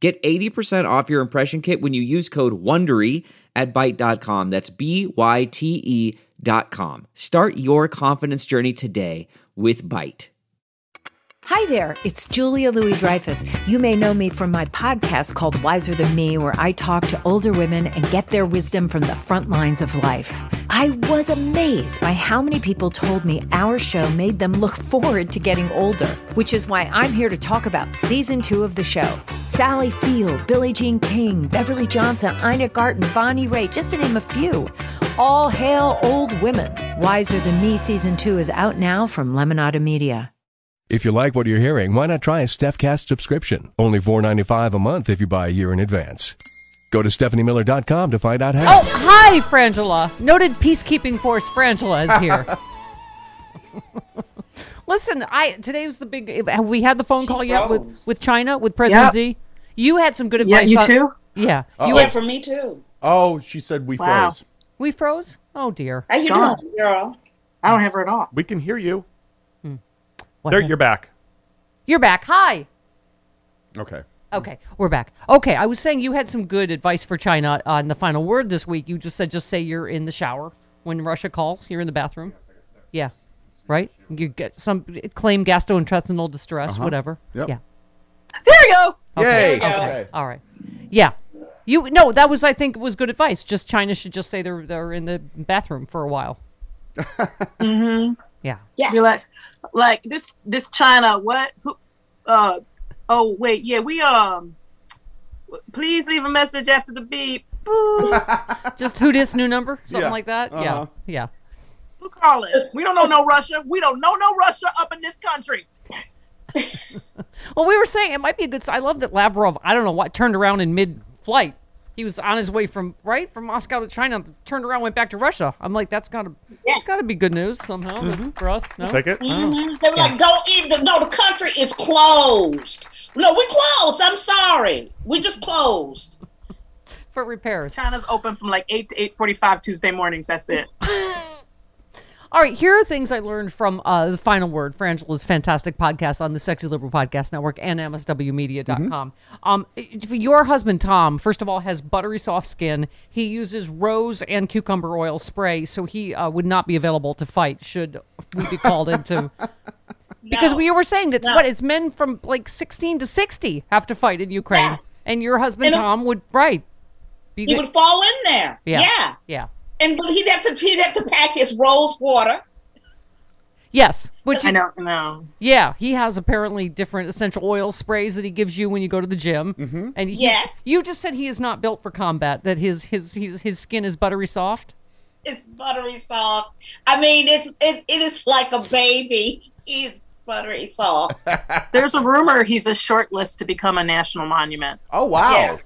Get 80% off your impression kit when you use code WONDERY at Byte.com. That's B-Y-T-E dot com. Start your confidence journey today with Byte. Hi there, it's Julia Louis Dreyfus. You may know me from my podcast called Wiser Than Me, where I talk to older women and get their wisdom from the front lines of life. I was amazed by how many people told me our show made them look forward to getting older, which is why I'm here to talk about season two of the show. Sally Field, Billie Jean King, Beverly Johnson, Ina Garten, Bonnie Raitt, just to name a few. All hail old women. Wiser Than Me season two is out now from Lemonada Media. If you like what you're hearing, why not try a StephCast subscription? Only $4.95 a month if you buy a year in advance. Go to StephanieMiller.com to find out how. Oh, hi, Frangela. Noted peacekeeping force Frangela is here. Listen, I today was the big. Have we had the phone She call yet with with China with President Yep. Xi? You had some good advice. Yeah, advice. you on- too? Yeah, you Yeah, had, for me too. Oh, she said we Wow. froze. we froze. Oh dear. How you Gone. doing, girl? I don't have her at all. We can hear you. Hmm. What There, the- you're back. You're back. Hi. Okay. Okay, we're back. Okay, I was saying you had some good advice for China on the final word this week. You just said just say you're in the shower when Russia calls. You're in the bathroom. Yeah. Right? You get some claim gastrointestinal distress, whatever. Yep. Yeah. There we go. Yay. you go. Okay. All right. Yeah. You no, that was I think was good advice. Just China should just say they're they're in the bathroom for a while. Mm-hmm. Yeah. Yeah. Be like, like this, this China. What? Who? Uh. Oh wait. Yeah. We um. Please leave a message after the beep. Just who this new number? Something Yeah. like that? Uh-huh. Yeah. Yeah. Who calling? We don't know no Russia. We don't know no Russia up in this country. Well, we were saying it might be a good. I love that Lavrov. I don't know what turned around in mid-flight. He was on his way from right from Moscow to China. Turned around, went back to Russia. I'm like, that's gotta, that's gotta be good news somehow for us. No, Take it. Mhm. They were like, "Don't even. No, the country is closed. No, we closed. I'm sorry. We just closed." for repairs. China's open from like eight to eight forty-five Tuesday mornings. That's it. All right, here are things I learned from uh, the final word, Frangela's fantastic podcast on the Sexy Liberal Podcast Network and MSWmedia.com. Um, if your husband, Tom, first of all, has buttery soft skin. He uses rose and cucumber oil spray, so he uh, would not be available to fight should we be called into. Because No. we were saying that No. what it's men from like 16 to 60 have to fight in Ukraine, Yeah. and your husband And, Tom would right. Be He good- would fall in there. Yeah. yeah. yeah. And but he'd have to he'd have to pack his rose water. Yes, which I don't know. Yeah, he has apparently different essential oil sprays that he gives you when you go to the gym. Mm-hmm. And he, Yes. you just said he is not built for combat. That his his his, his skin is buttery soft. It's buttery soft. I mean, it's it, it is like a baby. He's buttery soft. There's a rumor he's a short list to become a national monument. Oh wow. Yeah.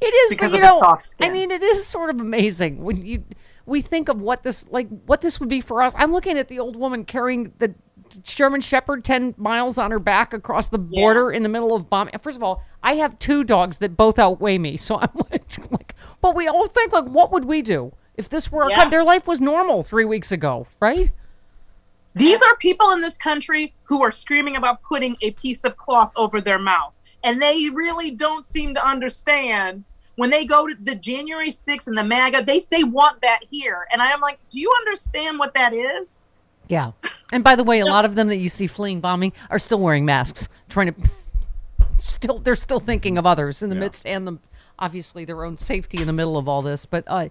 It is Because but, you his know, soft I mean, it is sort of amazing when you we think of what this like what this would be for us. I'm looking at the old woman carrying the German Shepherd ten miles on her back across the border in the middle of bomb. First of all, I have two dogs that both outweigh me, so I'm like, like but we all think like, what would we do if this were our Yeah. their life was normal three weeks ago, right? These are people in this country who are screaming about putting a piece of cloth over their mouth. And they really don't seem to understand when they go to the January 6th and the MAGA, they, they want that here. And I'm like, do you understand what that is? Yeah. And by the way, a lot of them that you see fleeing bombing are still wearing masks, trying to still they're still thinking of others in the midst and them obviously their own safety in the middle of all this. But uh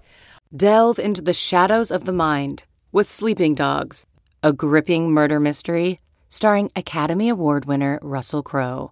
Delve into the shadows of the mind with Sleeping Dogs, a gripping murder mystery starring Academy Award winner Russell Crowe.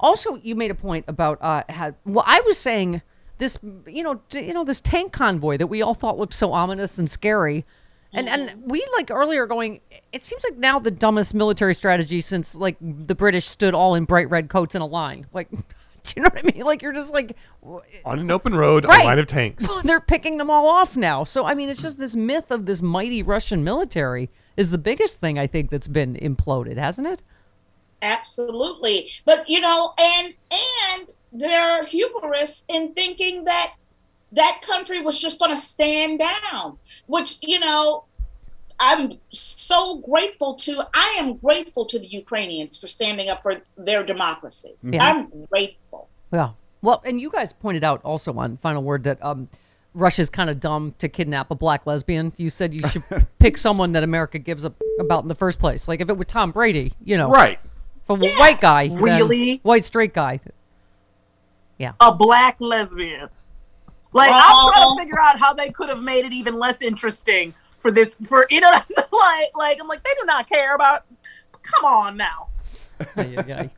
Also, you made a point about uh, how. Well, I was saying this, you know, t- you know, this tank convoy that we all thought looked so ominous and scary, and and we like earlier going. It seems like now the dumbest military strategy since like the British stood all in bright red coats in a line. Like, do you know what I mean? Like you're just like On an open road, Right. a line of tanks. they're picking them all off now. So I mean, it's just this myth of this mighty Russian military is the biggest thing I think that's been imploded, hasn't it? Absolutely. But you know, and and their hubris in thinking that that country was just going to stand down, which you know, I'm so grateful to. I am grateful to the Ukrainians for standing up for their democracy. Yeah. I'm grateful. Yeah. Well, and you guys pointed out also on final word that um, Russia's kind of dumb to kidnap a black lesbian. You said you should pick someone that America gives up about in the first place. Like if it were Tom Brady, you know, Right. For a white guy, Really? white straight guy. Yeah, a black lesbian. Like I'm Oh. trying to figure out how they could have made it even less interesting for this. For you know, like like I'm like they do not care about. Come on now. You know,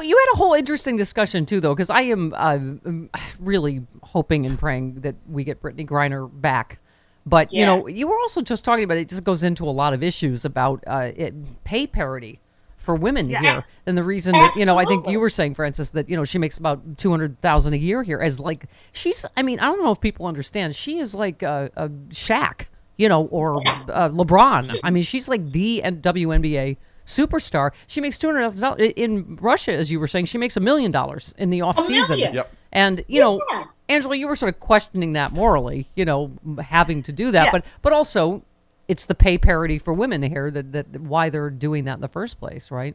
you had a whole interesting discussion too, though, because I am uh, um, really hoping and praying that we get Brittney Griner back. But you know, you were also just talking about it. Just goes into a lot of issues about uh, it, pay parity for women here, and the reason that you know, I think you were saying, Frances, that you know she makes about two hundred thousand a year here, as like she's. I mean, I don't know if people understand. She is like a, a Shaq, you know, or uh, LeBron. I mean, she's like the WNBA superstar. She makes two hundred thousand dollars in Russia, as you were saying. She makes a million dollars in the off season. million? Yep. And you know, Yeah. Angela, you were sort of questioning that morally, you know, having to do that, Yeah. but but also it's the pay parity for women here that, that why they're doing that in the first place, right?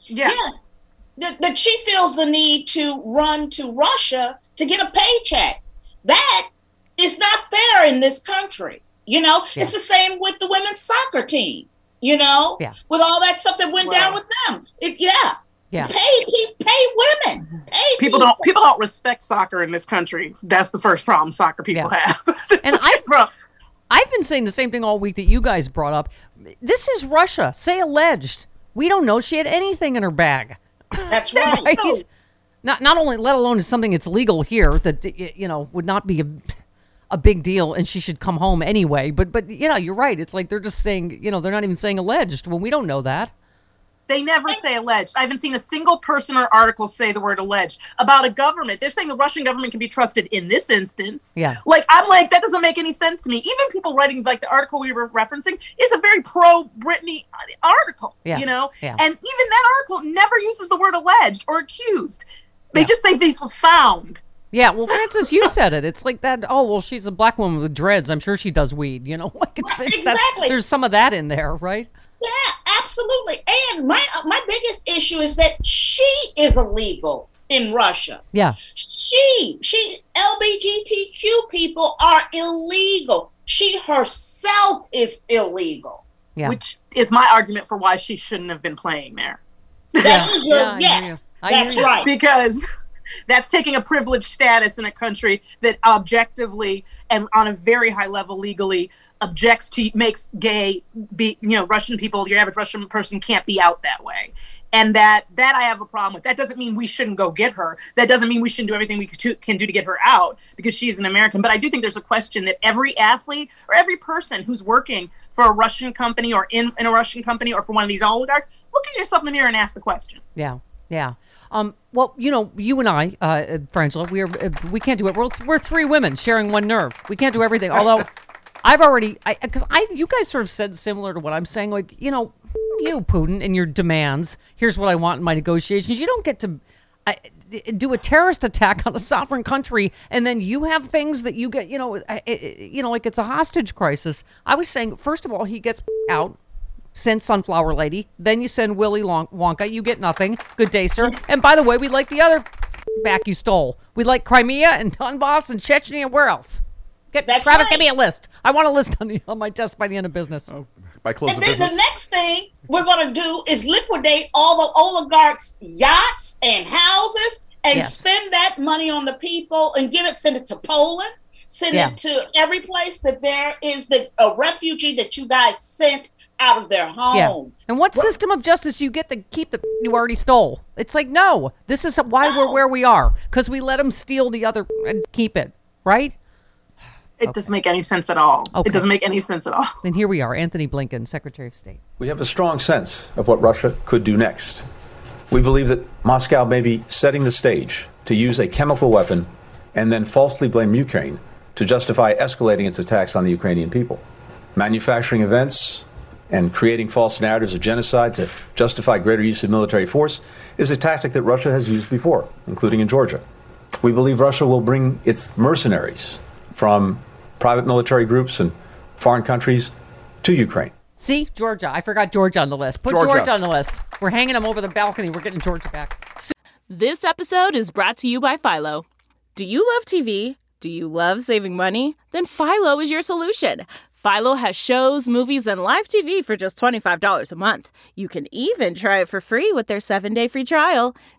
Yeah. Yeah. That, that she feels the need to run to Russia to get a paycheck. That is not fair in this country. You know, Yeah. it's the same with the women's soccer team. You know, Yeah. with all that stuff that went down with them. It, yeah. Yeah. Pay, pe- pay women. Pay People don't people don't respect soccer in this country. That's the first problem soccer people Yeah. have. And I- Bro, I've been saying the same thing all week that you guys brought up. This is Russia. Say alleged. We don't know she had anything in her bag. That's right. right? Not not only let alone is something that's legal here that you know would not be a a big deal and she should come home anyway. But but you know you're right. It's like they're just saying you know they're not even saying alleged when we don't know that. They never say alleged. I haven't seen a single person or article say the word alleged about a government. They're saying the Russian government can be trusted in this instance. Yeah. Like I'm like that doesn't make any sense to me. Even people writing like the article we were referencing is a very pro Brittney article. Yeah. You know, Yeah. and even that article never uses the word alleged or accused. They Yeah. just say this was found. Yeah, well, Frances, you said it. It's like that. Oh, well, she's a black woman with dreads. I'm sure she does weed. You know, like it's, it's that's- Exactly. there's some of that in there, right? Yeah, absolutely. And my uh, my biggest issue is that she is illegal in Russia. Yeah, She, she, LGBTQ people are illegal. She herself is illegal. yeah. Which is my argument for why she shouldn't have been playing there. That is your Yeah, yes. you. I hear That's right. because that's taking a privileged status in a country that objectively and on a very high level legally objects to makes gay be you know russian people your average russian person can't be out that way and that that i have a problem with that doesn't mean we shouldn't go get her that doesn't mean we shouldn't do everything we can do to get her out because she's an american but i do think there's a question that every athlete or every person who's working for a russian company or in, in a russian company or for one of these oligarchs look at yourself in the mirror and ask the question Yeah, yeah. Um, well, you know, you and I, uh, Frangela, we are uh, we can't do it. We're we're three women sharing one nerve. We can't do everything. Although, I've already, because I you guys sort of said similar to what I'm saying. Like, you know, you Putin and your demands. Here's what I want in my negotiations. You don't get to. I, do a terrorist attack on a sovereign country, and then you have things that you get, you know, I- I- you know, like it's a hostage crisis. I was saying, first of all, he gets out, send Sunflower Lady. Then you send Willy Lon- Wonka. You get nothing. Good day, sir. And by the way, we like the other back you stole. We like Crimea and Donbass and Chechnya. and Where else? Get, That's Travis, right. give me a list. I want a list on the on my desk by the end of business. Oh, by close And of then the next thing we're going to do is liquidate all the oligarchs' yachts and houses and Yes. spend that money on the people and give it, send it to Poland, send Yeah. it to every place that there is the a refugee that you guys sent out of their home. Yeah. And what system of justice do you get to keep the you already stole? It's like no. This is why we're where we are because we let them steal the other and keep it, right? It doesn't make any sense at all. Okay. It doesn't make any sense at all. Then here we are, Antony Blinken, Secretary of State. We have a strong sense of what Russia could do next. We believe that Moscow may be setting the stage to use a chemical weapon and then falsely blame Ukraine to justify escalating its attacks on the Ukrainian people. Manufacturing events and creating false narratives of genocide to justify greater use of military force is a tactic that Russia has used before, including in Georgia. We believe Russia will bring its mercenaries from private military groups and foreign countries to Ukraine. See, Georgia. I forgot Georgia on the list. Put Georgia. Georgia, on the list. We're hanging them over the balcony. We're getting Georgia back. This episode is brought to you by Philo. Do you love TV? Do you love saving money? Then Philo is your solution. Philo has shows, movies, and live TV for just $25 a month. You can even try it for free with their seven day free trial.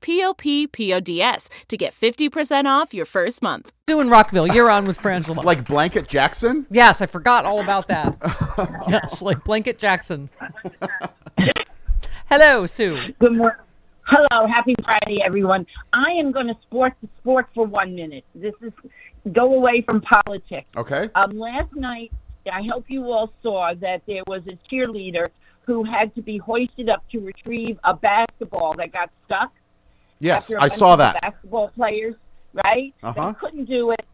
p-o-p-p-o-d-s to get 50% off your first month. Sue in Rockville, you're on with Frangela. Like Blanket Jackson? yes, I forgot all about that. yes, like Blanket Jackson. Hello, Sue. Good morning. Hello, happy Friday, everyone. I am going to sport the sport for one minute. This is go away from politics. Okay. Um, last night, I hope you all saw that there was a cheerleader who had to be hoisted up to retrieve a basketball that got stuck. Yes, after a I bunch saw that. Basketball players, right? Uh-huh. They couldn't do it.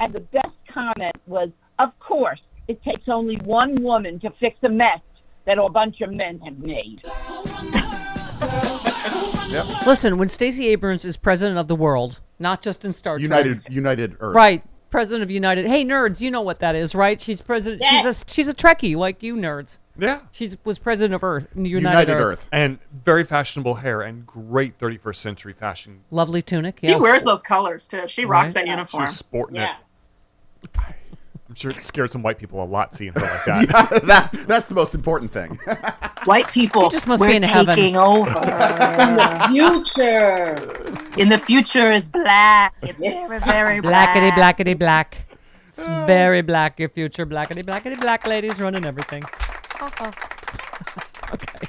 And the best comment was, of course, it takes only one woman to fix a mess that a bunch of men have made. Listen, when Stacey Abrams is president of the world, not just in Star Trek. United United Earth. Right. President of United. Hey, nerds, you know what that is, right? She's president. She's a she's a Trekkie like you nerds. Yeah. She's was president of Earth, United, United Earth. Earth. And very fashionable hair and great 31st century fashion. Lovely tunic. She wears those colors too. She rocks Right. that uniform. She's sporting Yeah. it. I'm sure it scared some white people a lot seeing her like that. Yeah, that that's the most important thing. White people, just must we're be in heaven. taking over. Future. In the future is black. It's very, very black. Blackety blackety black. It's ah. very black. Your future blackety blackety black. Ladies running everything. okay.